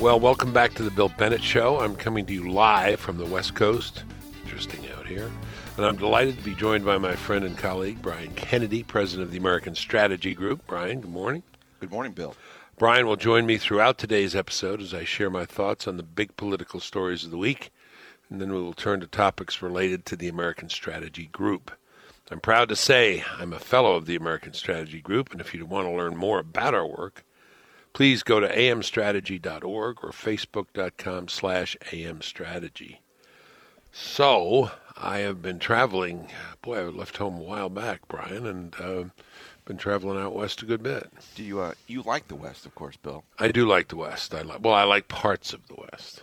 Well, welcome back to the Bill Bennett Show. I'm coming to you live from the West Coast. Interesting out here. And I'm delighted to be joined by my friend and colleague, Brian Kennedy, president of the American Strategy Group. Brian, good morning. Good morning, Bill. Brian will join me throughout today's episode as I share my thoughts on the big political stories of the week, and then we will turn to topics related to the American Strategy Group. I'm proud to say I'm a fellow of the American Strategy Group, and if you want to learn more about our work, please go to amstrategy.org or facebook.com slash amstrategy. So, I have been traveling. Boy, I left home a while back, Brian, and uh, been traveling out west a good bit. Do you uh, you like the West, of course, Bill? I do like the West. I like well, I like parts of the West.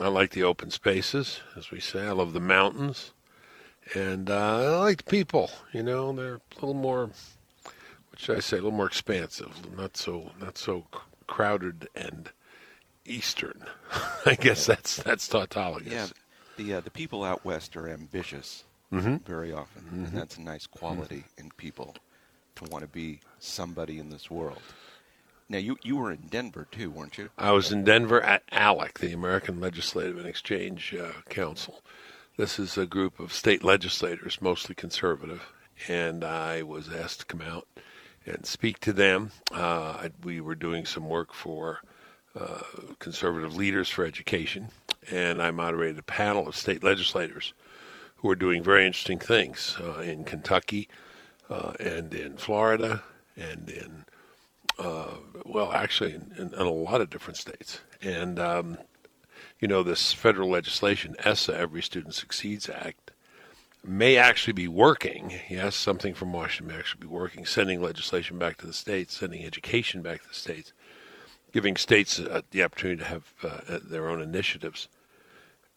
I like the open spaces, as we say. I love the mountains, and uh, I like the people. You know, they're a little more, should I say, a little more expansive, not so not so crowded and eastern. I guess that's that's tautologous. Yeah, the uh, the people out west are ambitious mm-hmm. very often, mm-hmm. and that's a nice quality mm-hmm. in people to want to be somebody in this world. Now, you, you were in Denver too, weren't you? I was in Denver at ALEC, the American Legislative and Exchange uh, Council. This is a group of state legislators, mostly conservative, and I was asked to come out and speak to them. Uh, we were doing some work for uh, conservative leaders for education, and I moderated a panel of state legislators who are doing very interesting things uh, in Kentucky uh, and in Florida and in uh, well, actually, in, in, in, a lot of different states. And um, you know, this federal legislation, ESSA, Every Student Succeeds Act, may actually be working. Yes, something from Washington may actually be working, sending legislation back to the states, sending education back to the states, giving states uh, the opportunity to have uh, their own initiatives.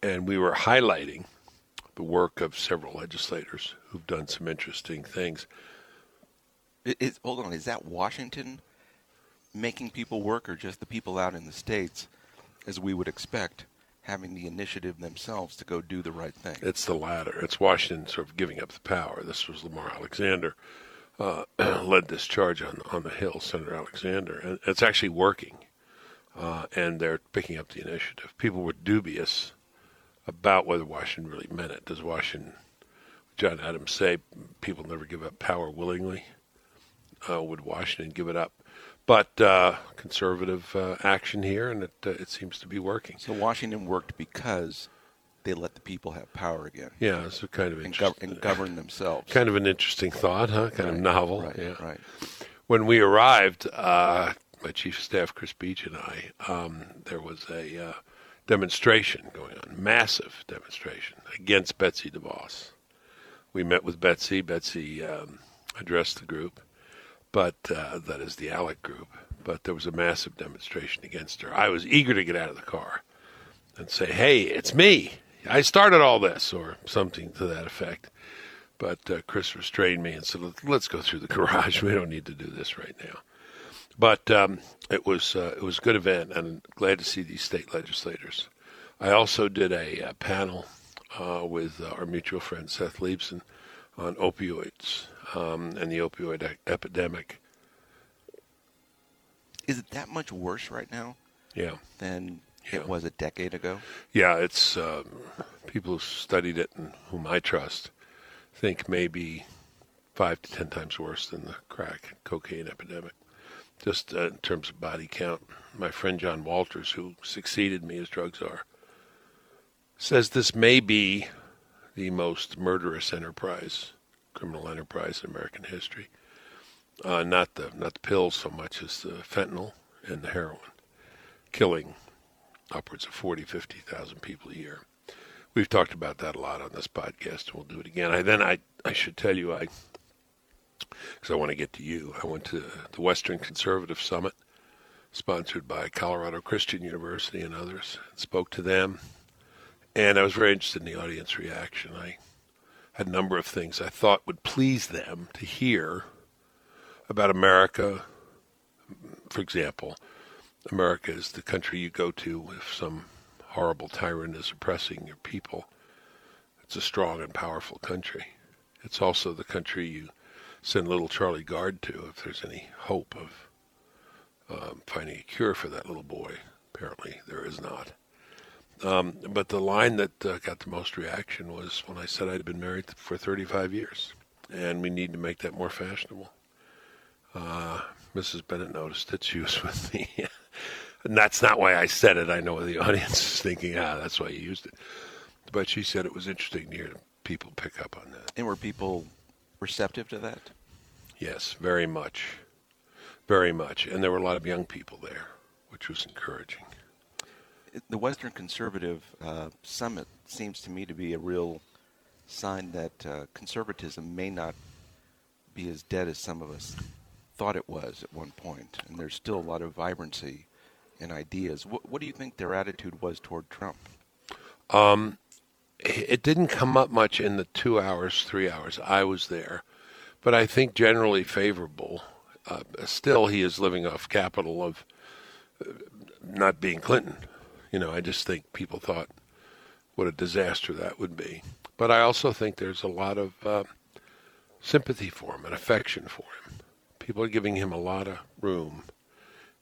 And we were highlighting the work of several legislators who've done some interesting things. Hold on, is that Washington making people work, or just the people out in the states, as we would expect, having the initiative themselves to go do the right thing? It's the latter. It's Washington sort of giving up the power. This was Lamar Alexander uh, led this charge on on the Hill, Senator Alexander, and it's actually working. Uh, and they're picking up the initiative. People were dubious about whether Washington really meant it. Does Washington, John Adams say, people never give up power willingly? Uh, would Washington give it up? But uh, conservative uh, action here, and it uh, it seems to be working. So Washington worked because they let the people have power again. Yeah, it's kind of and, gov- and govern themselves. Kind of an interesting thought, huh? Kind right, of novel. Right, yeah. right. When we arrived, uh, my chief of staff Chris Beach and I, um, there was a uh, demonstration going on, massive demonstration against Betsy DeVos. We met with Betsy. Betsy um, addressed the group but uh, that is the ALEC group. But there was a massive demonstration against her. I was eager to get out of the car and say, "Hey, it's me. I started all this," or something to that effect. But uh, Chris restrained me and said, "Let's go through the garage. We don't need to do this right now." But um, it was uh, it was a good event, and glad to see these state legislators. I also did a, a panel uh, with our mutual friend Seth Leibsohn on opioids um, and the opioid epidemic. Is it that much worse right now? Yeah. Than yeah. it was a decade ago? Yeah, it's um, people who studied it and whom I trust think maybe five to ten times worse than the crack cocaine epidemic, just uh, in terms of body count. My friend John Walters, who succeeded me as drug czar, says this may be the most murderous enterprise criminal enterprise in American history. Uh, not the not the pills so much as the fentanyl and the heroin, killing upwards of 40, 50,000 people a year. We've talked about that a lot on this podcast, and we'll do it again. I then I I should tell you I because I want to get to you. I went to the Western Conservative Summit, sponsored by Colorado Christian University and others, and spoke to them. And I was very interested in the audience reaction. I a number of things I thought would please them to hear about America. For example, America is the country you go to if some horrible tyrant is oppressing your people. It's a strong and powerful country. It's also the country you send little Charlie Gard to if there's any hope of um, finding a cure for that little boy, Apparently, there is not. Um, but the line that uh, got the most reaction was when I said I'd been married for 35 years, and we need to make that more fashionable. Uh, Mrs. Bennett noticed it. She was with me. and that's not why I said it. I know the audience is thinking, ah, that's why you used it. But she said it was interesting to hear people pick up on that. And were people receptive to that? Yes, very much. Very much. And there were a lot of young people there, which was encouraging. The Western Conservative uh, Summit seems to me to be a real sign that uh, conservatism may not be as dead as some of us thought it was at one point, and there's still a lot of vibrancy and ideas. What, what do you think their attitude was toward Trump? Um, it didn't come up much in the two hours, three hours I was there, but I think generally favorable. Uh, still, he is living off capital of uh, not being Clinton. You know, I just think people thought what a disaster that would be. But I also think there's a lot of uh, sympathy for him and affection for him. People are giving him a lot of room,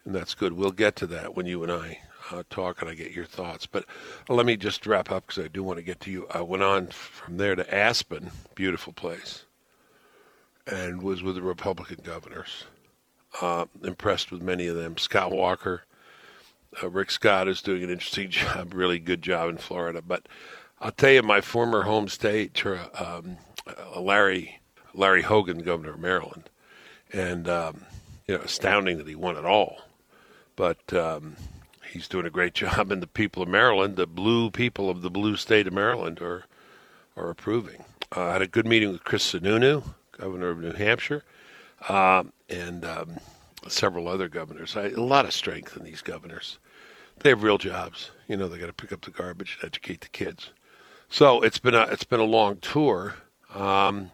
and that's good. We'll get to that when you and I uh, talk and I get your thoughts. But let me just wrap up because I do want to get to you. I went on from there to Aspen, beautiful place, and was with the Republican governors. Uh, impressed with many of them. Scott Walker, uh, Rick Scott is doing an interesting job, really good job in Florida. But I'll tell you, my former home state, um, uh, Larry Larry Hogan, governor of Maryland, and um, you know, astounding that he won it all. But um, he's doing a great job, and the people of Maryland, the blue people of the blue state of Maryland, are are approving. Uh, I had a good meeting with Chris Sununu, governor of New Hampshire, uh, and um, several other governors. I, a lot of strength in these governors. They have real jobs. You know, they got to pick up the garbage and educate the kids. So it's been a it's been a long tour. Um,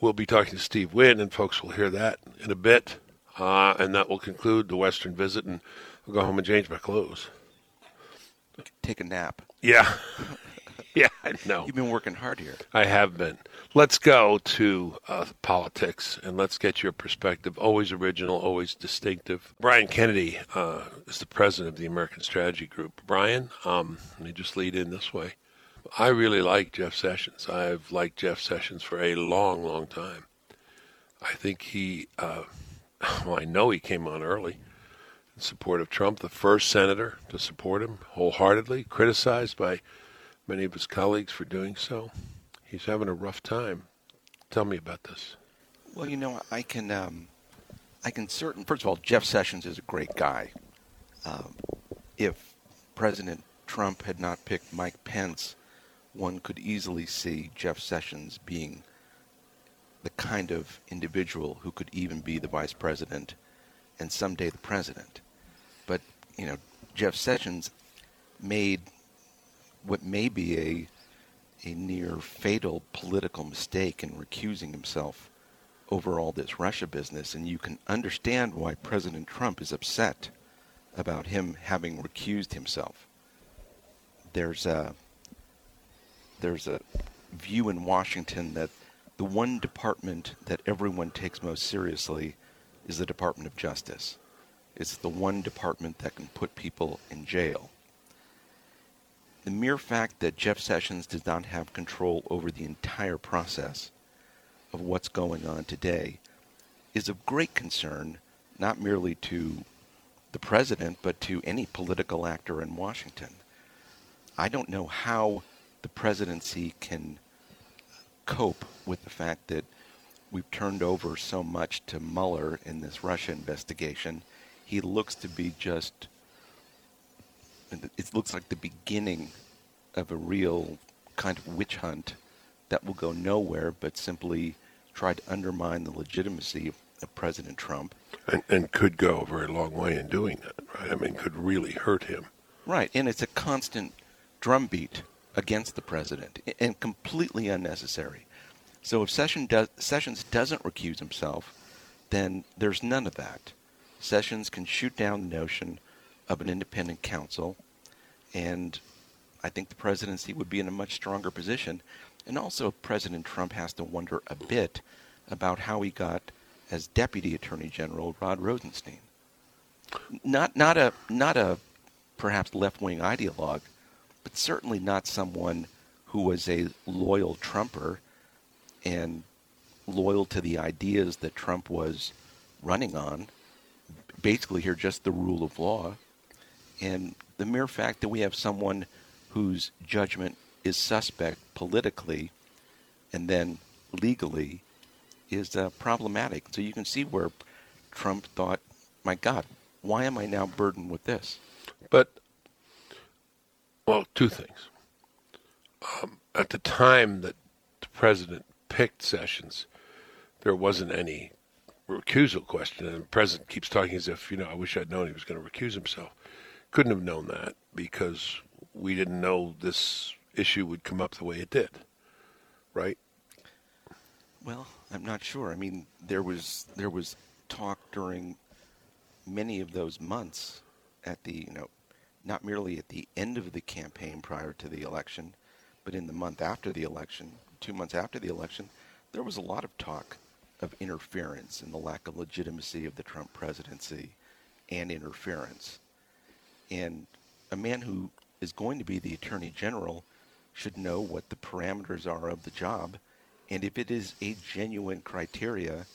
we'll be talking to Steve Wynn, and folks will hear that in a bit. Uh, and that will conclude the Western visit, and I'll go home and change my clothes. Take a nap. Yeah. yeah, I know. You've been working hard here. I have been. Let's go to uh, politics and let's get your perspective. Always original, always distinctive. Brian Kennedy uh, is the president of the American Strategy Group. Brian, um, let me just lead in this way. I really like Jeff Sessions. I've liked Jeff Sessions for a long, long time. I think he, uh, well, I know he came on early in support of Trump, the first senator to support him wholeheartedly, criticized by many of his colleagues for doing so he's having a rough time. Tell me about this. Well, you know, I can, um, I can certain. First of all, Jeff Sessions is a great guy. Um, if President Trump had not picked Mike Pence, one could easily see Jeff Sessions being the kind of individual who could even be the vice president and someday the president. But, you know, Jeff Sessions made what may be a a near fatal political mistake in recusing himself over all this Russia business, and you can understand why President Trump is upset about him having recused himself. There's a there's a view in Washington that the one department that everyone takes most seriously is the Department of Justice. It's the one department that can put people in jail the mere fact that Jeff Sessions does not have control over the entire process of what's going on today is of great concern, not merely to the president, but to any political actor in Washington. I don't know how the presidency can cope with the fact that we've turned over so much to Mueller in this Russia investigation. He looks to be just it looks like the beginning of a real kind of witch hunt that will go nowhere but simply try to undermine the legitimacy of President Trump. And, and could go a very long way in doing that, right? I mean, could really hurt him. Right, and it's a constant drumbeat against the president and completely unnecessary. So if Session does, Sessions doesn't recuse himself, then there's none of that. Sessions can shoot down the notion of an independent counsel, and I think the presidency would be in a much stronger position. And also, President Trump has to wonder a bit about how he got as Deputy Attorney General Rod Rosenstein. Not not a not a perhaps left wing ideologue, but certainly not someone who was a loyal Trumper and loyal to the ideas that Trump was running on. Basically, here, just the rule of law. And the mere fact that we have someone whose judgment is suspect politically and then legally is uh, problematic. So you can see where Trump thought, my God, why am I now burdened with this? But, well, two things. Um, at the time that the president picked Sessions, there wasn't any recusal question. And the president keeps talking as if, you know, I wish I'd known he was going to recuse himself. Couldn't have known that because we didn't know this issue would come up the way it did, right? Well, I'm not sure. I mean, there was there was talk during many of those months at the you know not merely at the end of the campaign prior to the election, but in the month after the election, two months after the election, there was a lot of talk of interference and the lack of legitimacy of the Trump presidency and interference. And a man who is going to be the attorney general should know what the parameters are of the job and if it is a genuine criteria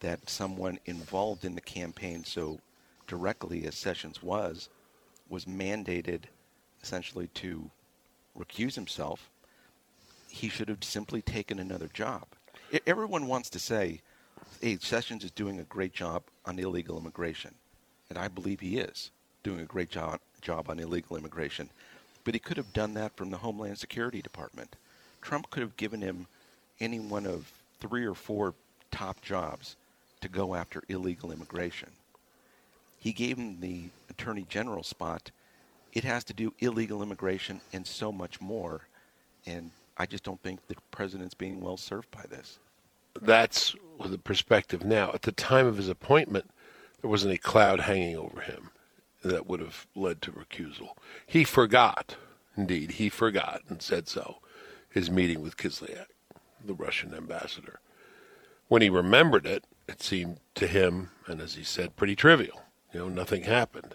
that someone involved in the campaign so directly as Sessions was, was mandated essentially to recuse himself, he should have simply taken another job. Everyone wants to say, hey, Sessions is doing a great job on illegal immigration. And I believe he is doing a great job, job on illegal immigration. But he could have done that from the Homeland Security Department. Trump could have given him any one of three or four top jobs to go after illegal immigration. He gave him the attorney general spot. It has to do illegal immigration and so much more. And I just don't think the president's being well served by this. That's the perspective now. At the time of his appointment, there wasn't a cloud hanging over him that would have led to recusal. He forgot, indeed, he forgot and said so, his meeting with Kislyak the Russian ambassador. When he remembered it, it seemed to him, and as he said, pretty trivial. You know, nothing happened.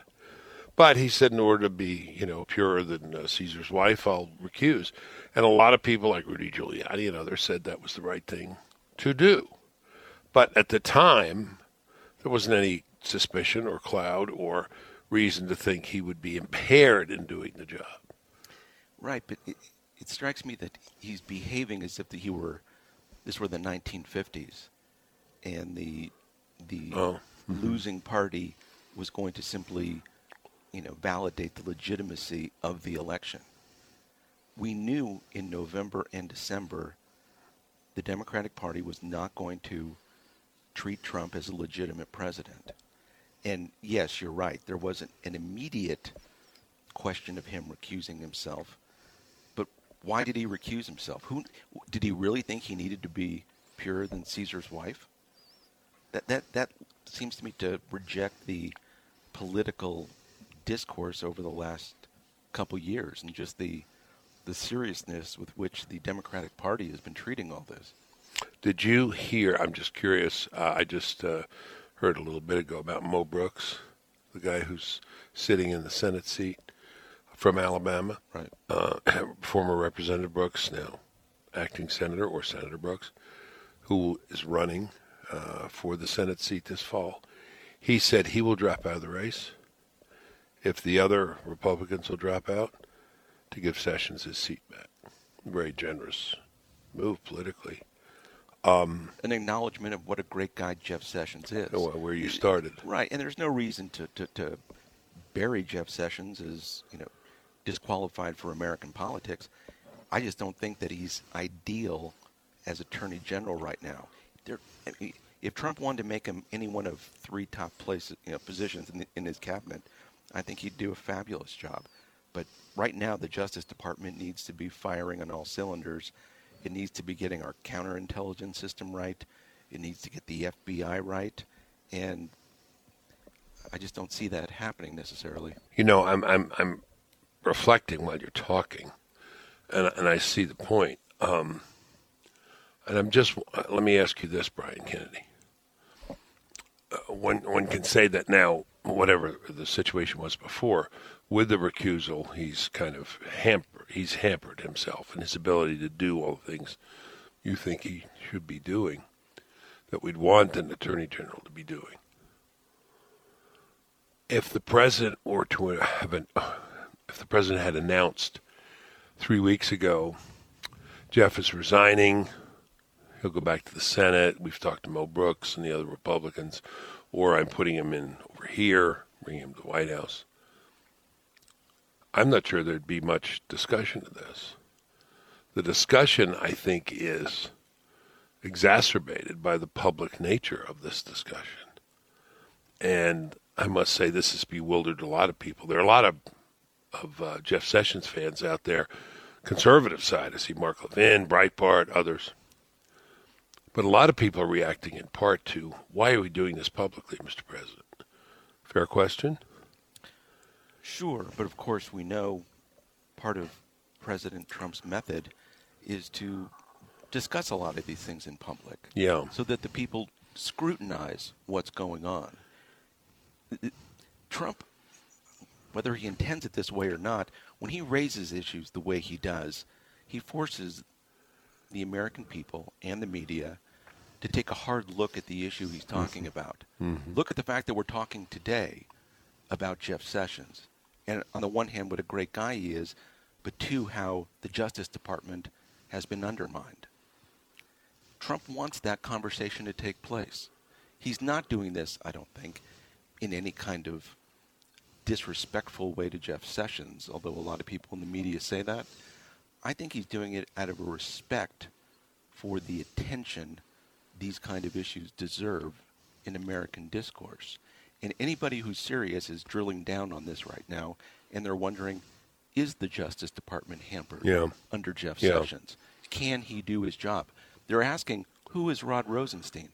But he said, in order to be, you know, purer than uh, Caesar's wife, I'll recuse. And a lot of people, like Rudy Giuliani and others, said that was the right thing to do. But at the time, there wasn't any suspicion or cloud or reason to think he would be impaired in doing the job. Right, but it strikes me that he's behaving as if he were this were the 1950s, and the the oh. mm-hmm. losing party was going to simply, you know, validate the legitimacy of the election. We knew in November and December the Democratic Party was not going to treat Trump as a legitimate president. And yes, you're right. There wasn't an immediate question of him recusing himself But why did he recuse himself? Who did he really think he needed to be purer than Caesar's wife? That that that seems to me to reject the political discourse over the last couple years and just the the seriousness with which the Democratic Party has been treating all this. Did you hear? I'm just curious. Uh, I just uh, heard a little bit ago about Mo Brooks, the guy who's sitting in the Senate seat from Alabama. Right. Uh, former Representative Brooks, now acting senator or Senator Brooks, who is running uh, for the Senate seat this fall. He said he will drop out of the race if the other Republicans will drop out to give Sessions his seat back. Very generous move politically. Um, An acknowledgement of what a great guy Jeff Sessions is. Where you started. Right, and there's no reason to, to, to bury Jeff Sessions as, you know, disqualified for American politics. I just don't think that he's ideal as Attorney General right now. There, if Trump wanted to make him any one of three top places, you know, positions in, the, in his cabinet, I think he'd do a fabulous job. But right now, the Justice Department needs to be firing on all cylinders. It needs to be getting our counterintelligence system right. It needs to get the FBI right, and I just don't see that happening necessarily. You know, I'm I'm I'm reflecting while you're talking, and and I see the point. Um, and I'm just let me ask you this, Brian Kennedy. Uh, one one can say that now whatever the situation was before, with the recusal, he's kind of hampered. He's hampered himself and his ability to do all the things you think he should be doing, that we'd want an attorney general to be doing. If the president were to have an, if the president had announced three weeks ago, Jeff is resigning, he'll go back to the Senate. We've talked to Mo Brooks and the other Republicans, or I'm putting him in over here, bring him to the White House. I'm not sure there'd be much discussion of this. The discussion, I think, is exacerbated by the public nature of this discussion. And I must say, this has bewildered a lot of people. There are a lot of of uh, Jeff Sessions fans out there, conservative side. I see Mark Levin, Breitbart, others. But a lot of people are reacting in part to why are we doing this publicly, Mr. President? Fair question. Sure, but of course we know part of President Trump's method is to discuss a lot of these things in public. Yeah. So that the people scrutinize what's going on. Trump, whether he intends it this way or not, when he raises issues the way he does, he forces the American people and the media to take a hard look at the issue he's talking Mm-hmm. about. Look at the fact that we're talking today about Jeff Sessions. And on the one hand, what a great guy he is, but two, how the Justice Department has been undermined. Trump wants that conversation to take place. He's not doing this, I don't think, in any kind of disrespectful way to Jeff Sessions, although a lot of people in the media say that. I think he's doing it out of a respect for the attention these kind of issues deserve in American discourse. And anybody who's serious is drilling down on this right now, and they're wondering, is the Justice Department hampered Yeah. under Jeff Yeah. Sessions? Can he do his job? They're asking, who is Rod Rosenstein?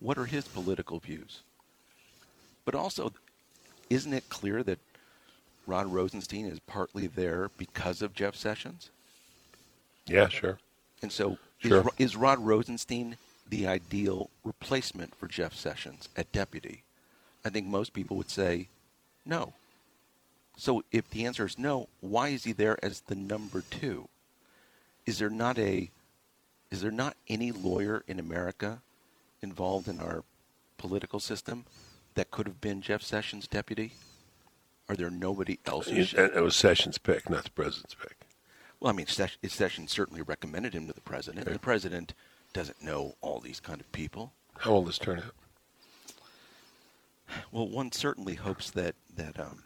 What are his political views? But also, isn't it clear that Rod Rosenstein is partly there because of Jeff Sessions? Yeah, sure. And so, Sure. is, is Rod Rosenstein the ideal replacement for Jeff Sessions at deputy? I think most people would say no. So, if the answer is no, why is he there as the number two? Is there not a is there not any lawyer in America involved in our political system that could have been Jeff Sessions' deputy? Are there nobody else? It, was Sessions' pick, not the president's pick. well, I mean, Sessions certainly recommended him to the president. Okay. The president doesn't know all these kind of people. How will this turn out? Well, one certainly hopes that that um,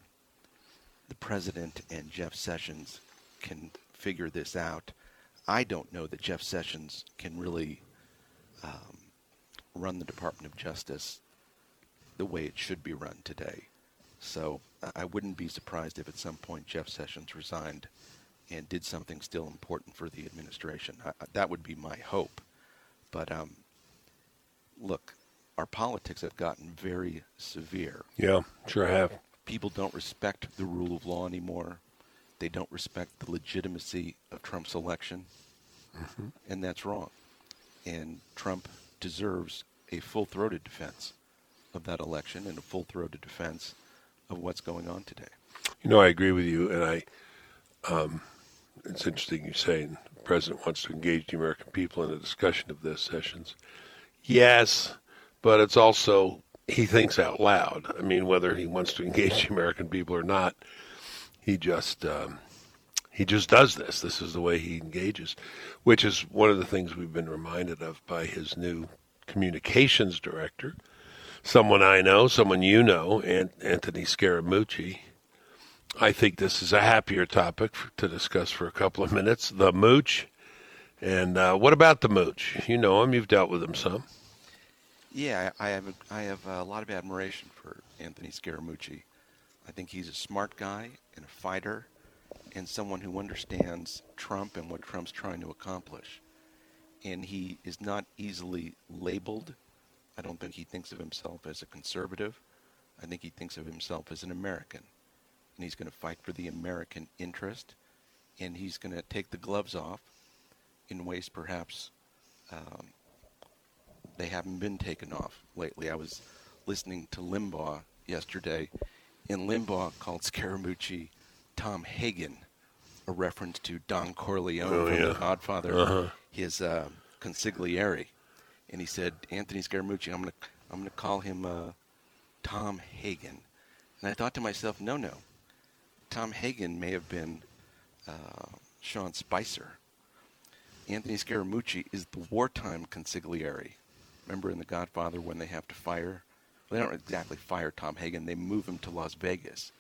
the president and Jeff Sessions can figure this out. I don't know that Jeff Sessions can really um, run the Department of Justice the way it should be run today. So I- wouldn't be surprised if at some point Jeff Sessions resigned and did something still important for the administration. I- that would be my hope. But um, look, our politics have gotten very severe. Yeah, sure have. People don't respect the rule of law anymore. They don't respect the legitimacy of Trump's election. And that's wrong. And Trump deserves a full throated defense of that election and a full throated defense of what's going on today. You know, I agree with you, and I. Um, it's interesting you say president wants to engage the American people in a discussion of this sessions. Yes, but it's also he thinks out loud. I mean, whether he wants to engage the American people or not, he just um, he just does this. This is the way he engages, which is one of the things we've been reminded of by his new communications director, someone I know, someone you know, Anthony Scaramucci. I think this is a happier topic to discuss for a couple of minutes. The mooch. And uh, what about the mooch? You know him. You've dealt with him some. Yeah, I have a, I have a lot of admiration for Anthony Scaramucci. I think he's a smart guy and a fighter, and someone who understands Trump and what Trump's trying to accomplish. And he is not easily labeled. I don't think he thinks of himself as a conservative. I think he thinks of himself as an American, and he's going to fight for the American interest, and he's going to take the gloves off in ways perhaps they haven't been taken off lately. I was listening to Limbaugh yesterday in Limbaugh called Scaramucci Tom Hagen, a reference to Don Corleone Oh, from yeah. The Godfather, Uh-huh. his uh, consigliere, and he said Anthony Scaramucci. I'm gonna I'm gonna call him uh, Tom Hagen, and I thought to myself, no, no, Tom Hagen may have been uh, Sean Spicer. Anthony Scaramucci is the wartime consigliere. Remember in The Godfather when they have to fire? Well, they don't exactly fire Tom Hagen. They move him to Las Vegas.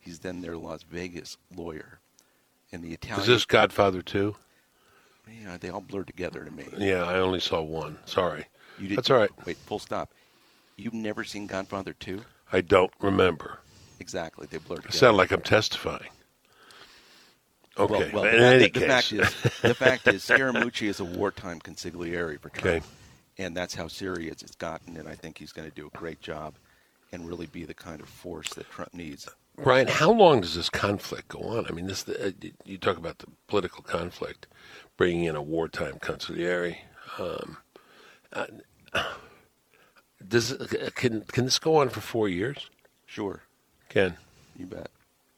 He's then their Las Vegas lawyer. And the Italian. Is this Godfather 2? Yeah, they all blur together to me. Yeah, I only saw one. Sorry. You did, That's all right. Wait, full stop. You've never seen Godfather 2? I don't remember. Exactly. They blur I together. sound like I'm testifying. Okay. Well, well in the, any the, the case. fact is, the fact is, Scaramucci is a wartime consigliere for Trump, Okay. and that's how serious it's gotten. And I think he's going to do a great job, and really be the kind of force that Trump needs. Brian, how long does this conflict go on? I mean, this uh, you talk about the political conflict, bringing in a wartime consigliere. Um, uh, does can can this go on for four years? Sure, Can you bet,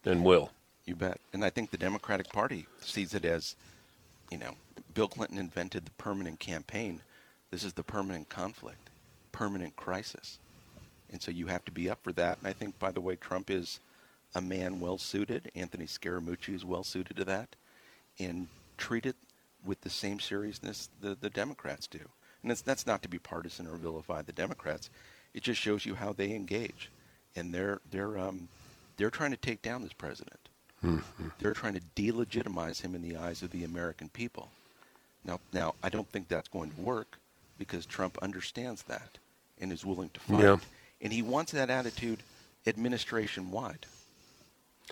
and will. you bet. And I think the Democratic Party sees it as, you know, Bill Clinton invented the permanent campaign. This is the permanent conflict, permanent crisis, and so you have to be up for that. And I think, by the way, Trump is a man well suited. Anthony Scaramucci is well suited to that, and treat it with the same seriousness the, the Democrats do. And that's, that's not to be partisan or vilify the Democrats. It just shows you how they engage, and they're they're um, they're trying to take down this president. They're trying to delegitimize him in the eyes of the American people. Now, now I don't think that's going to work because Trump understands that and is willing to fight. Yeah. And he wants that attitude administration wide.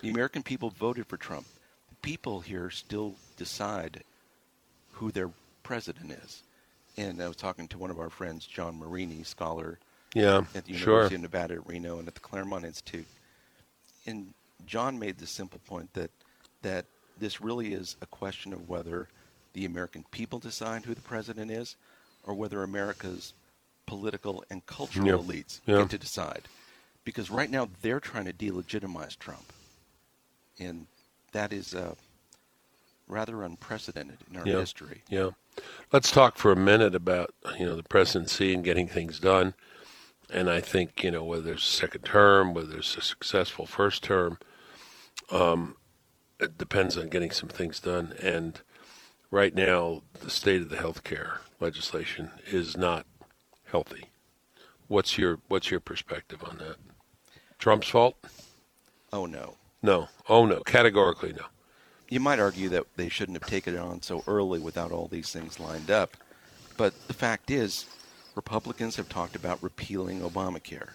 The American people voted for Trump. The people here still decide who their president is. And I was talking to one of our friends, John Marini, scholar Yeah, at the sure. University of Nevada at Reno and at the Claremont Institute. And John made the simple point that that this really is a question of whether the American people decide who the president is, or whether America's political and cultural Yeah. elites Yeah. get to decide. Because right now they're trying to delegitimize Trump, and that is uh, rather unprecedented in our Yeah. history. Yeah. Let's talk for a minute about you know the presidency and getting things done. And I think you know whether it's a second term, whether it's a successful first term, um, it depends on getting some things done. And right now, the state of the healthcare legislation is not healthy. What's your What's your perspective on that? Trump's fault? Oh no. No. Oh no. Categorically no. You might argue that they shouldn't have taken it on so early without all these things lined up. But the fact is, Republicans have talked about repealing Obamacare.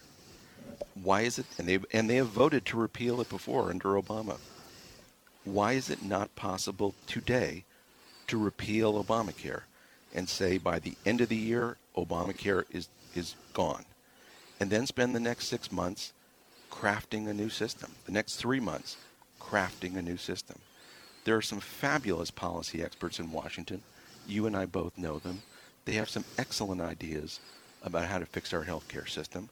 Why is it and they and they have voted to repeal it before under Obama. Why is it not possible today to repeal Obamacare and say by the end of the year Obamacare is is gone? And then spend the next 6 months crafting a new system. The next 3 months crafting a new system. There are some fabulous policy experts in Washington. You and I both know them. They have some excellent ideas about how to fix our healthcare system.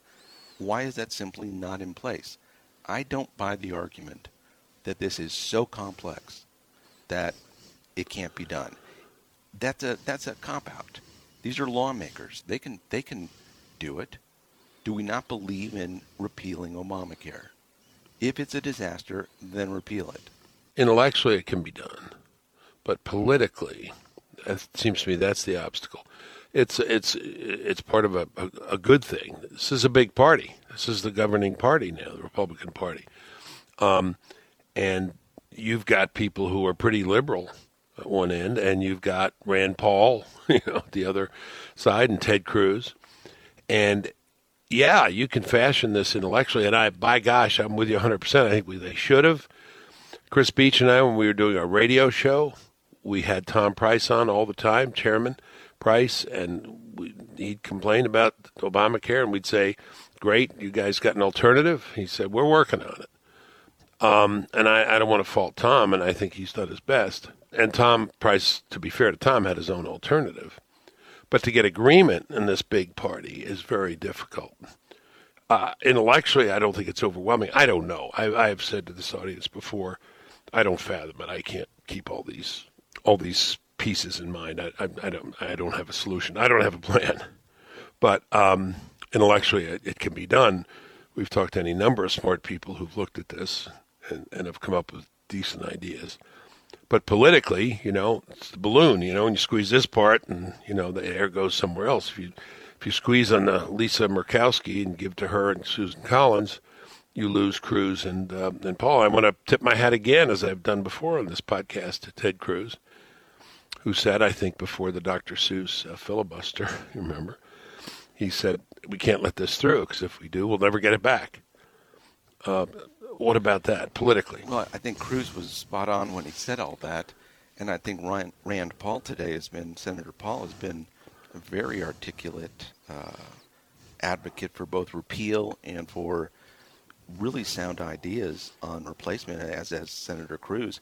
Why is that simply not in place? I don't buy the argument that this is so complex that it can't be done. That's a that's a cop out. These are lawmakers. They can they can do it. Do we not believe in repealing Obamacare? If it's a disaster, then repeal it. intellectually it can be done, but politically, it seems to me that's the obstacle. It's it's it's part of a, a, a good thing. This is a big party. This is the governing party now, the Republican Party, um, and you've got people who are pretty liberal at one end, and you've got Rand Paul, you know, the other side, and Ted Cruz, and yeah, you can fashion this intellectually. And I, by gosh, I'm with you 100. percent I think we, they should have. Chris Beach and I, when we were doing our radio show, we had Tom Price on all the time, Chairman Price, and we, he'd complain about Obamacare, and we'd say, "Great, you guys got an alternative." He said, "We're working on it." Um, and I, I don't want to fault Tom, and I think he's done his best. And Tom Price, to be fair to Tom, had his own alternative. But to get agreement in this big party is very difficult. Uh, intellectually, I don't think it's overwhelming. I don't know. I, I have said to this audience before, I don't fathom it. I can't keep all these all these pieces in mind. I, I, I don't I don't have a solution. I don't have a plan. But um, intellectually, it, it, can be done. We've talked to any number of smart people who've looked at this and, and have come up with decent ideas. But politically, you know, it's the balloon, you know, and you squeeze this part and, you know, the air goes somewhere else. If you if you squeeze on the Lisa Murkowski and give to her and Susan Collins, you lose Cruz and uh, and Paul. I want to tip my hat again, as I've done before on this podcast, to Ted Cruz, who said, I think before the Dr. Seuss uh, filibuster, you remember, he said we can't let this through because if we do, we'll never get it back. Uh, what about that politically? Well, I think Cruz was spot on when he said all that, and I think Ryan, Rand Paul today has been Senator Paul has been a very articulate uh, advocate for both repeal and for really sound ideas on replacement, as as Senator Cruz.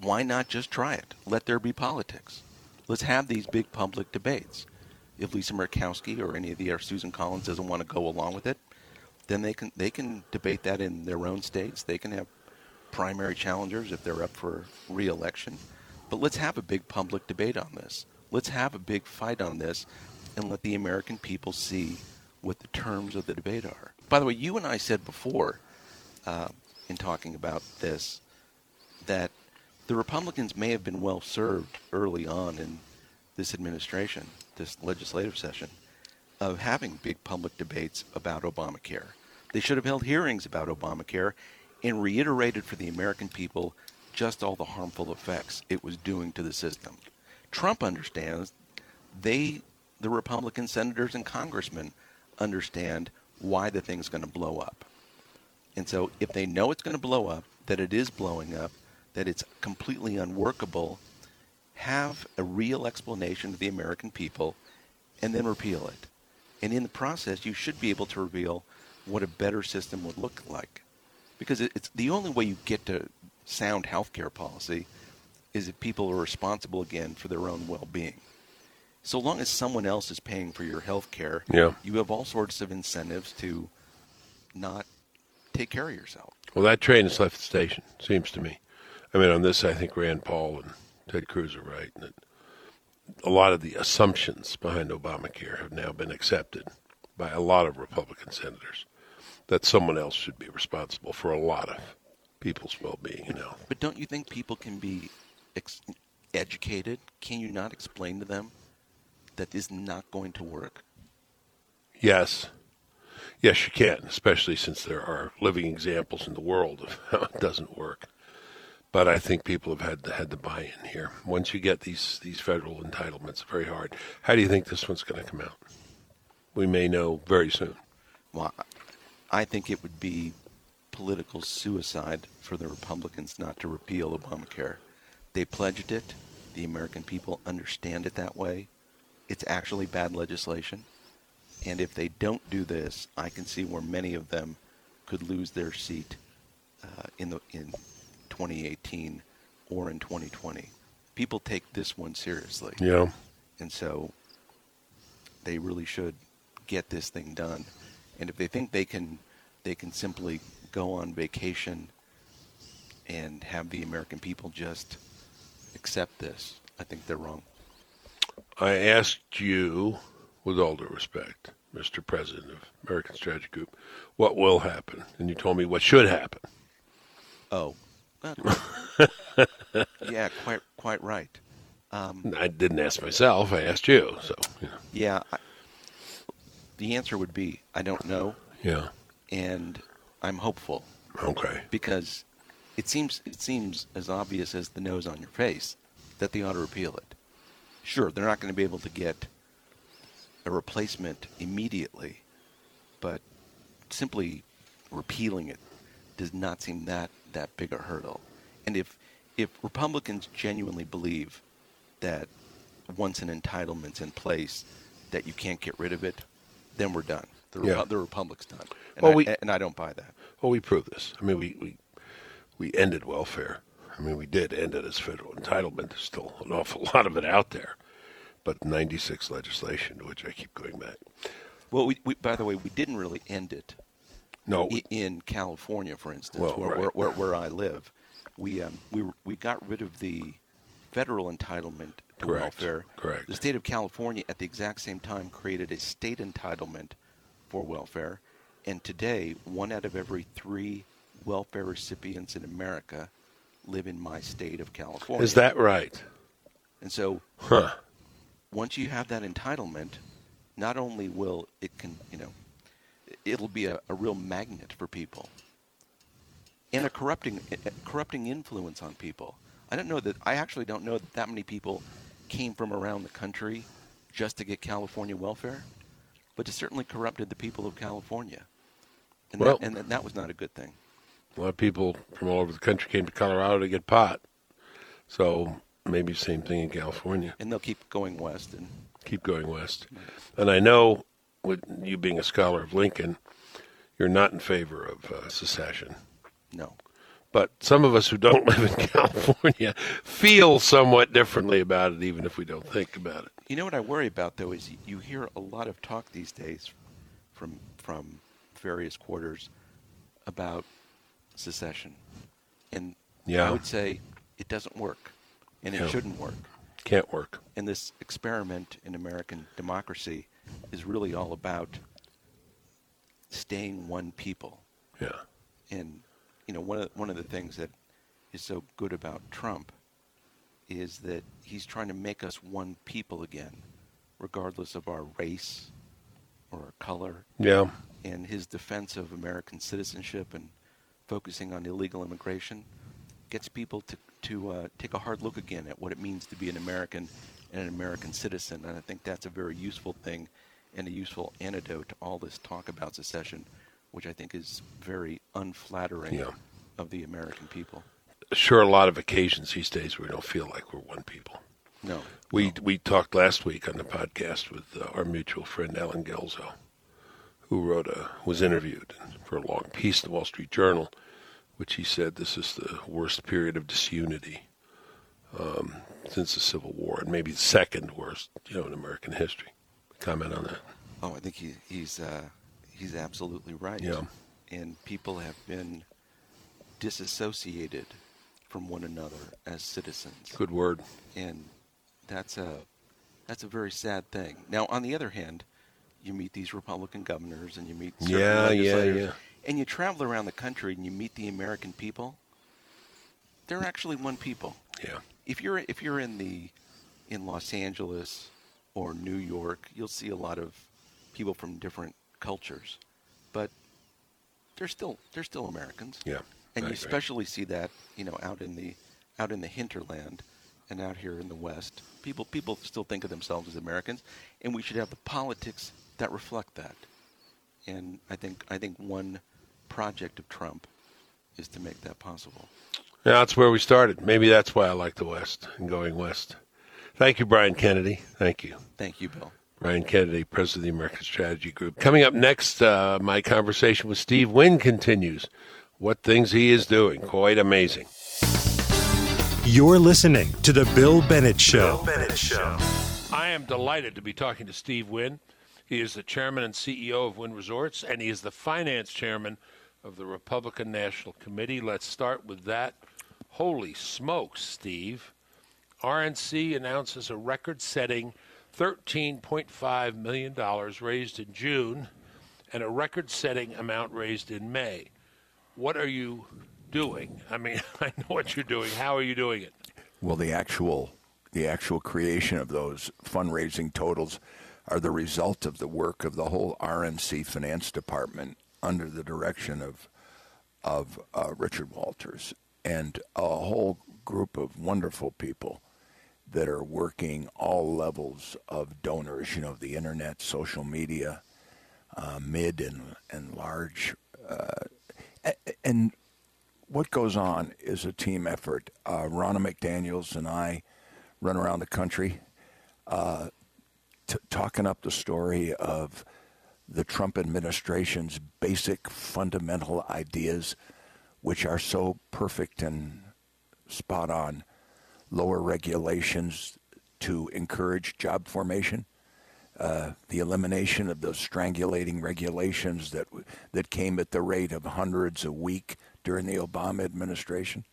Why not just try it? Let there be politics. Let's have these big public debates. If Lisa Murkowski or any of the or Susan Collins doesn't want to go along with it, then they can they can debate that in their own states. They can have primary challengers if they're up for re-election. But let's have a big public debate on this. Let's have a big fight on this, and let the American people see what the terms of the debate are. By the way, you and I said before, uh, in talking about this, that the Republicans may have been well served early on in this administration, this legislative session, of having big public debates about Obamacare. They should have held hearings about Obamacare and reiterated for the American people just all the harmful effects it was doing to the system. Trump understands they the Republican senators and congressmen understand why the thing's going to blow up. And so if they know it's going to blow up, that it is blowing up, that it's completely unworkable, have a real explanation to the American people and then repeal it. And in the process, you should be able to reveal what a better system would look like. Because it's the only way you get to sound healthcare policy is if people are responsible again for their own well-being so long as someone else is paying for your health care, yeah. you have all sorts of incentives to not take care of yourself. Well, that train has left the station, seems to me. I mean, on this, I think Rand Paul and Ted Cruz are right. That a lot of the assumptions behind Obamacare have now been accepted by a lot of Republican senators that someone else should be responsible for a lot of people's well-being and health. But don't you think people can be ex- educated? Can you not explain to them that is not going to work? Yes. Yes, you can, especially since there are living examples in the world of how it doesn't work. But I think people have had to, had to buy in here. Once you get these, these federal entitlements, very hard. How do you think this one's going to come out? We may know very soon. Well, I think it would be political suicide for the Republicans not to repeal Obamacare. They pledged it. The American people understand it that way it's actually bad legislation. And if they don't do this, I can see where many of them could lose their seat uh, in the in 2018 or in 2020. People take this one seriously. Yeah. And so they really should get this thing done. And if they think they can they can simply go on vacation and have the American people just accept this, I think they're wrong. I asked you, with all due respect, Mr. President of American Strategy Group, what will happen, and you told me what should happen. Oh, yeah, quite quite right. Um, I didn't ask myself; I asked you. So, know. yeah, I, the answer would be I don't know. Yeah, and I'm hopeful. Okay, because it seems it seems as obvious as the nose on your face that they ought to repeal it. Sure, they're not going to be able to get a replacement immediately, but simply repealing it does not seem that that big a hurdle. And if if Republicans genuinely believe that once an entitlement's in place that you can't get rid of it, then we're done. The, yeah. the Republic's done. And, well, I, we, and I don't buy that. Well, we proved this. I mean, we, we, we ended welfare I mean, we did end it as federal entitlement. There's still an awful lot of it out there, but 96 legislation, to which I keep going back. Well, we, we, by the way, we didn't really end it No, in California, for instance, Well, where, right. where, where, where I live. We, um, we, we got rid of the federal entitlement to Correct. welfare. Correct. The state of California, at the exact same time, created a state entitlement for welfare. And today, one out of every three welfare recipients in America live in my state of California. is that right? And so Huh. once you have that entitlement, not only will it can you know, it'll be a, a real magnet for people, and a corrupting a corrupting influence on people. I don't know that I actually don't know that that many people came from around the country just to get California welfare, but it certainly corrupted the people of California, and Well- that, and that was not a good thing. A lot of people from all over the country came to Colorado to get pot. So maybe same thing in California. And they'll keep going west, and Keep going west. And I know, with you being a scholar of Lincoln, you're not in favor of uh, secession. no, But some of us who don't live in California feel somewhat differently about it, even if we don't think about it. You know what I worry about though is you hear a lot of talk these days from from various quarters about secession, and Yeah. I would say it doesn't work, and it Yeah. shouldn't work. Can't work. And this experiment in American democracy is really all about staying one people. Yeah. And you know, one of one of the things that is so good about Trump is that he's trying to make us one people again, regardless of our race or our color. Yeah. And his defense of American citizenship and focusing on illegal immigration gets people to to uh, take a hard look again at what it means to be an American and an American citizen. And I think that's a very useful thing and a useful antidote to all this talk about secession, which I think is very unflattering Yeah. of the American people. Sure, a lot of occasions these days we don't feel like we're one people. No, We no. we talked last week on the podcast with uh, our mutual friend Allen Guelzo, who wrote a was interviewed for a long piece in the Wall Street Journal, which he said this is the worst period of disunity um, since the Civil War, and maybe the second worst, you know, in American history. Comment on that? Oh, I think he, he's uh, he's absolutely right. Yeah. And people have been disassociated from one another as citizens, Good word. and that's a that's a very sad thing. Now, on the other hand, you meet these Republican governors and you meet certain Yeah, yeah, yeah. and you travel around the country and you meet the American people. They're actually one people Yeah, if you're if you're in the in Los Angeles or New York, you'll see a lot of people from different cultures, but they're still they're still Americans. yeah. and you especially see that you know out in the out in the hinterland and out here in the West, people people still think of themselves as Americans, and we should have the politics that reflect that. And I think I think one project of Trump is to make that possible. Yeah, that's where we started. Maybe that's why I like the West and going west. Thank you, Brian Kennedy. Thank you. Thank you, Bill. Brian Kennedy, president of the American Strategy Group. Coming up next, uh, my conversation with Steve Wynn continues. What things he is doing. Quite amazing. You're listening to The Bill Bennett Show. Bennett Show. I am delighted to be talking to Steve Wynn. He is the chairman and CEO of Wynn Resorts, and he is the finance chairman of the Republican National Committee. Let's start with that. Holy smokes, Steve. RNC announces a record setting $13.5 million raised in June and a record setting amount raised in May. What are you doing? I mean, I know what you're doing. How are you doing it? Well, the actual the actual creation of those fundraising totals are the result of the work of the whole RNC finance department under the direction of of uh, Richard Walters and a whole group of wonderful people that are working all levels of donors. You know, the internet, social media, uh, mid and and large. Uh, and what goes on is a team effort. Uh, Ronna McDaniels and I run around the country uh, t- talking up the story of the Trump administration's basic fundamental ideas, which are so perfect and spot on. Lower regulations to encourage job formation. uh, the elimination of those strangulating regulations that that came at the rate of hundreds a week during the Obama administration,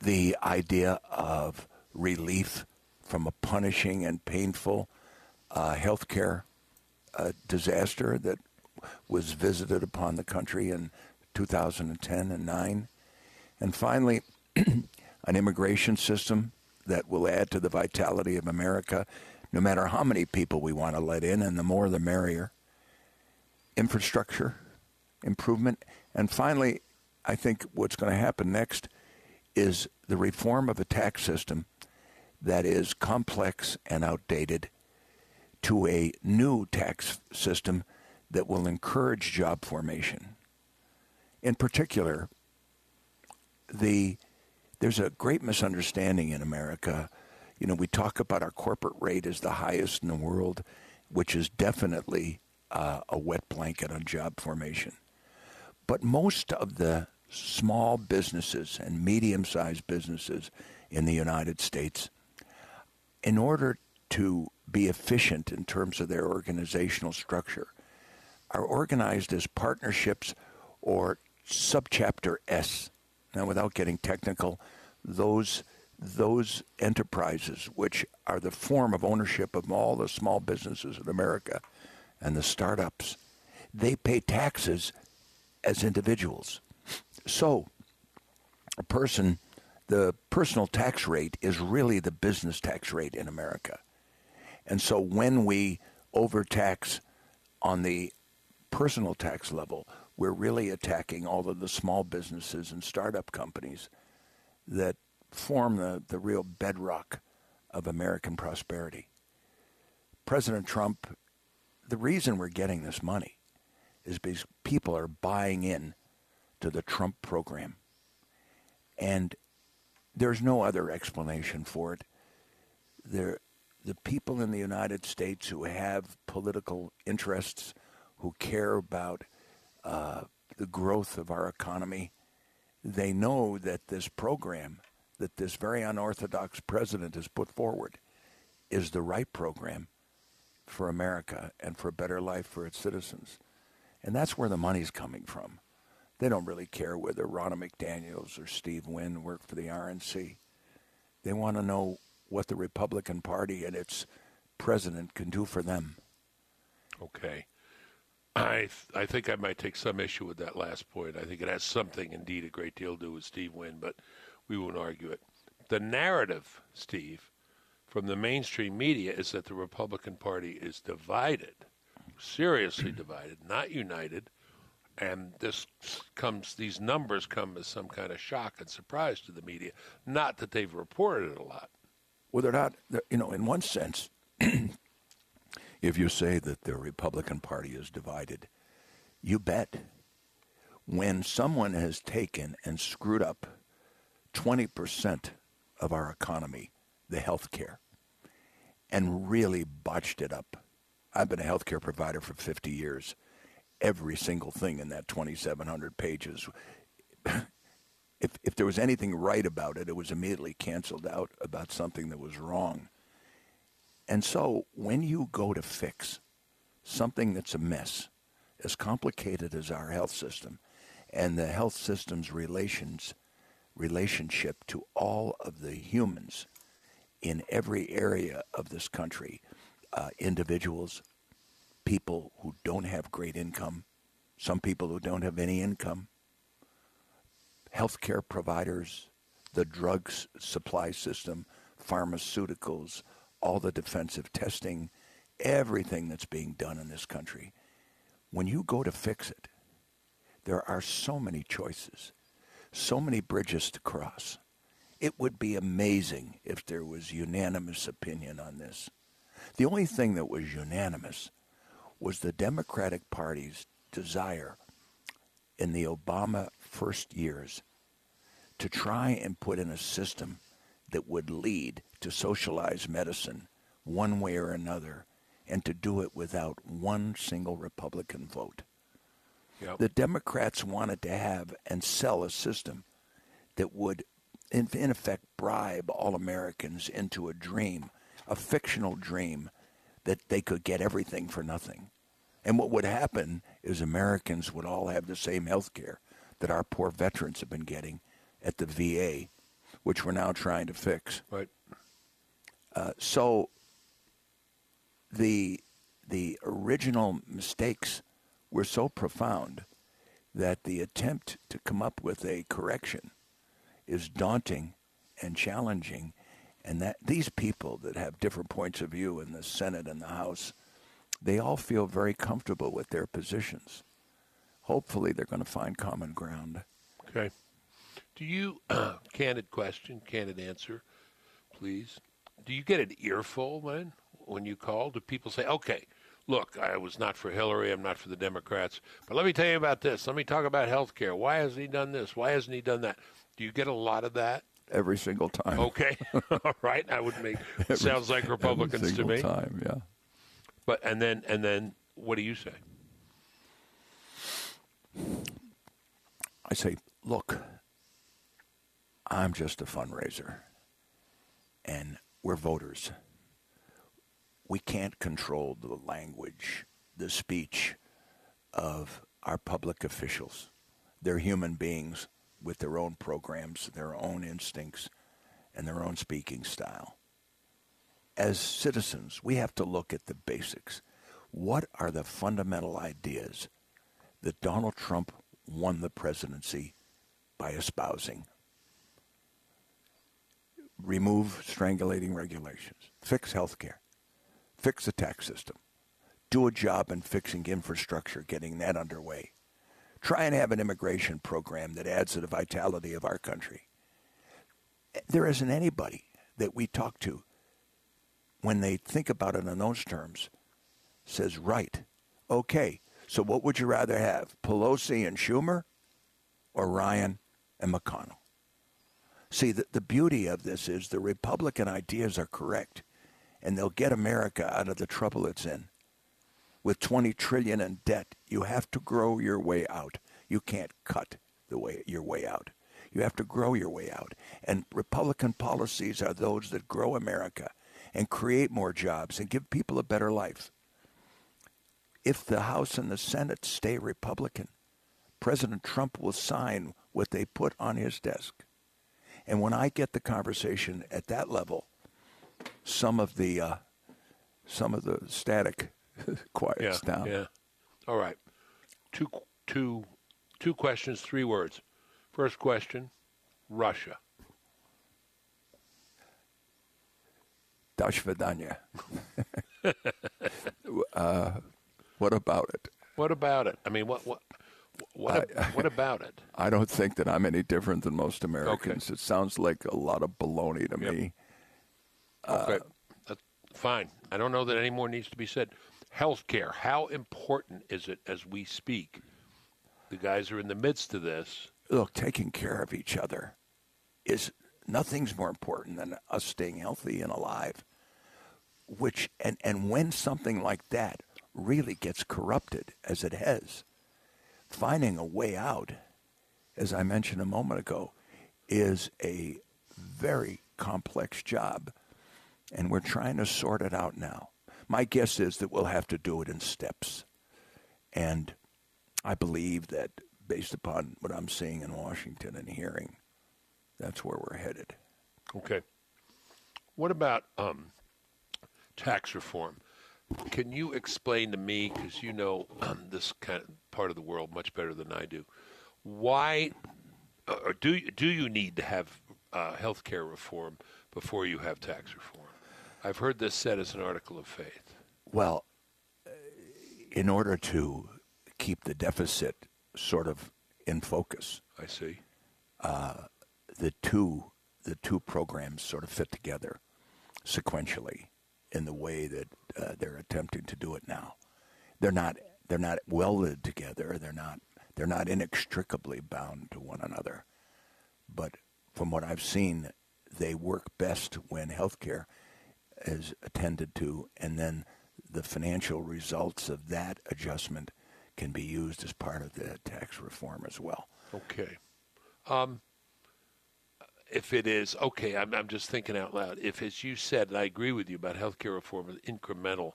the idea of relief from a punishing and painful uh, health care uh, disaster that was visited upon the country in 2010 and 9. And finally, an immigration system that will add to the vitality of America, no matter how many people we want to let in, and the more the merrier. Infrastructure improvement. And finally, I think what's going to happen next is the reform of a tax system that is complex and outdated to a new tax system that will encourage job formation. In particular, the there's a great misunderstanding in America. You know, we talk about our corporate rate as the highest in the world, which is definitely uh, a wet blanket on job formation. But most of the small businesses and medium sized businesses in the United States, in order to be efficient in terms of their organizational structure, are organized as partnerships or subchapter S. Now, without getting technical, those those enterprises, which are the form of ownership of all the small businesses in America and the startups, they pay taxes as individuals. So, a person, the personal tax rate is really the business tax rate in America. And so, when we overtax on the personal tax level, we're really attacking all of the small businesses and startup companies that form the, the real bedrock of American prosperity. President Trump, the reason we're getting this money is because people are buying in to the Trump program. And there's no other explanation for it. There, the people in the United States who have political interests, who care about uh, the growth of our economy, they know that this program that this very unorthodox president has put forward is the right program for America and for a better life for its citizens. And that's where the money's coming from. They don't really care whether Ronna McDaniels or Steve Wynn work for the RNC. They want to know what the Republican Party and its president can do for them. Okay. I th- I think I might take some issue with that last point. I think it has something, indeed, a great deal to do with Steve Wynn, but we won't argue it. The narrative, Steve, from the mainstream media is that the Republican Party is divided, seriously divided, not united. And this comes; these numbers come as some kind of shock and surprise to the media. Not that they've reported it a lot. Well, they're not. They're, you know, in one sense, if you say that the Republican Party is divided, you bet. When someone has taken and screwed up 20% of our economy, the health care, and really botched it up. I've been a healthcare provider for 50 years. Every single thing in that 2,700 pages, if, if there was anything right about it, it was immediately canceled out about something that was wrong. And so when you go to fix something that's a mess, as complicated as our health system and the health system's relations relationship to all of the humans in every area of this country, uh, individuals, people who don't have great income, some people who don't have any income, healthcare providers, the drugs supply system, pharmaceuticals, all the defensive testing, everything that's being done in this country. When you go to fix it, there are so many choices, so many bridges to cross. It would be amazing if there was unanimous opinion on this. The only thing that was unanimous was the Democratic Party's desire in the Obama first years to try and put in a system that would lead to socialized medicine one way or another and to do it without one single Republican vote. Yep. The Democrats wanted to have and sell a system that would, in, in effect, bribe all Americans into a dream, a fictional dream, that they could get everything for nothing. And what would happen is Americans would all have the same health care that our poor veterans have been getting at the VA, which we're now trying to fix. Right. Uh, so the the original mistakes were so profound that the attempt to come up with a correction is daunting and challenging and that these people that have different points of view in the Senate and the House they all feel very comfortable with their positions hopefully they're going to find common ground Okay. Do you, candid question, candid answer, please. Do you get an earful when when you call? Do people say, "Okay, look, I was not for Hillary, I'm not for the Democrats, but let me tell you about this. Let me talk about health care. Why hasn't he done this? Why hasn't he done that?" Do you get a lot of that? every single time Okay, all right. I would make Every- sounds like Republicans every to single me. time yeah But and then and then what do you say? I say, look, I'm just a fundraiser, and we're voters. We can't control the language, the speech of our public officials. They're human beings with their own programs, their own instincts, and their own speaking style. As citizens, we have to look at the basics. What are the fundamental ideas that Donald Trump won the presidency by espousing. Remove strangulating regulations, fix health care, fix the tax system, do a job in fixing infrastructure, getting that underway. Try and have an immigration program that adds to the vitality of our country. There isn't anybody that we talk to when they think about it in those terms says, right, okay, so what would you rather have, Pelosi and Schumer or Ryan and McConnell? See, the, the beauty of this is the Republican ideas are correct, and they'll get America out of the trouble it's in. With 20 trillion in debt, you have to grow your way out. You can't cut the way your way out. You have to grow your way out. And Republican policies are those that grow America and create more jobs and give people a better life if the House and the Senate stay Republican, President Trump will sign what they put on his desk. And when I get the conversation at that level, some of the uh, some of the static quiets yeah, down. Yeah. All right. Two two two questions, three words. First question, Russia. Dashvidanya. uh, what about it? What about it? I mean, what what what I- what about it? I don't think that I'm any different than most Americans. It sounds like a lot of baloney to Yep. me. Okay, uh, that's fine. I don't know that any more needs to be said. Healthcare. How important is it as we speak? The guys are in the midst of this. look, taking care of each other is nothing's more important than us staying healthy and alive. Which and and when something like that really gets corrupted, as it has, finding a way out, as I mentioned a moment ago, is a very complex job, and we're trying to sort it out now. My guess is that we'll have to do it in steps, and I believe that based upon what I'm seeing in Washington and hearing, that's where we're headed. Okay. What about um, tax reform? Can you explain to me, because you know um, this kind of part of the world much better than I do, why, uh, or do you, do you need to have uh, health care reform before you have tax reform? I've heard this said as an article of faith. Well, uh, in order to keep the deficit sort of in focus, I see. the two the two programs sort of fit together sequentially in the way that uh, they're attempting to do it now. They're not they're not welded together. They're not they're not inextricably bound to one another. But from what I've seen, they work best when healthcare is attended to, and then the financial results of that adjustment can be used as part of the tax reform as well. Okay. Um, if it is okay, I'm, I'm just thinking out loud. If, as you said, and I agree with you about healthcare reform, an incremental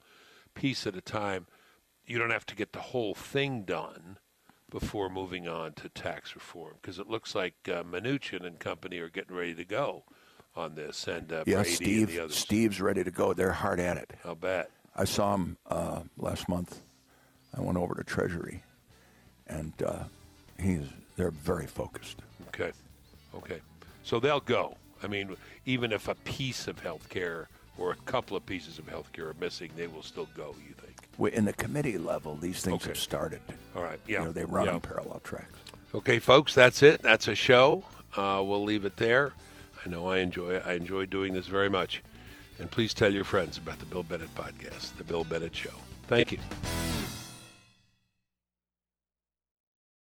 piece at a time, you don't have to get the whole thing done before moving on to tax reform because it looks like uh, Mnuchin and company are getting ready to go on this, and uh, Yeah, Brady and Steve. the others. Steve's ready to go. They're hard at it. I'll bet. I saw him uh, last month. I went over to Treasury, and uh, he's they're very focused. Okay. Okay. So they'll go. I mean, even if a piece of healthcare or a couple of pieces of healthcare are missing, they will still go, you think? In the committee level, these things Okay. have started. All right. Yeah. You know, they run yeah. on parallel tracks. Okay, folks, that's it. That's a show. Uh, we'll leave it there. I know I enjoy I enjoy doing this very much. And please tell your friends about the Bill Bennett podcast, the Bill Bennett Show. Thank you.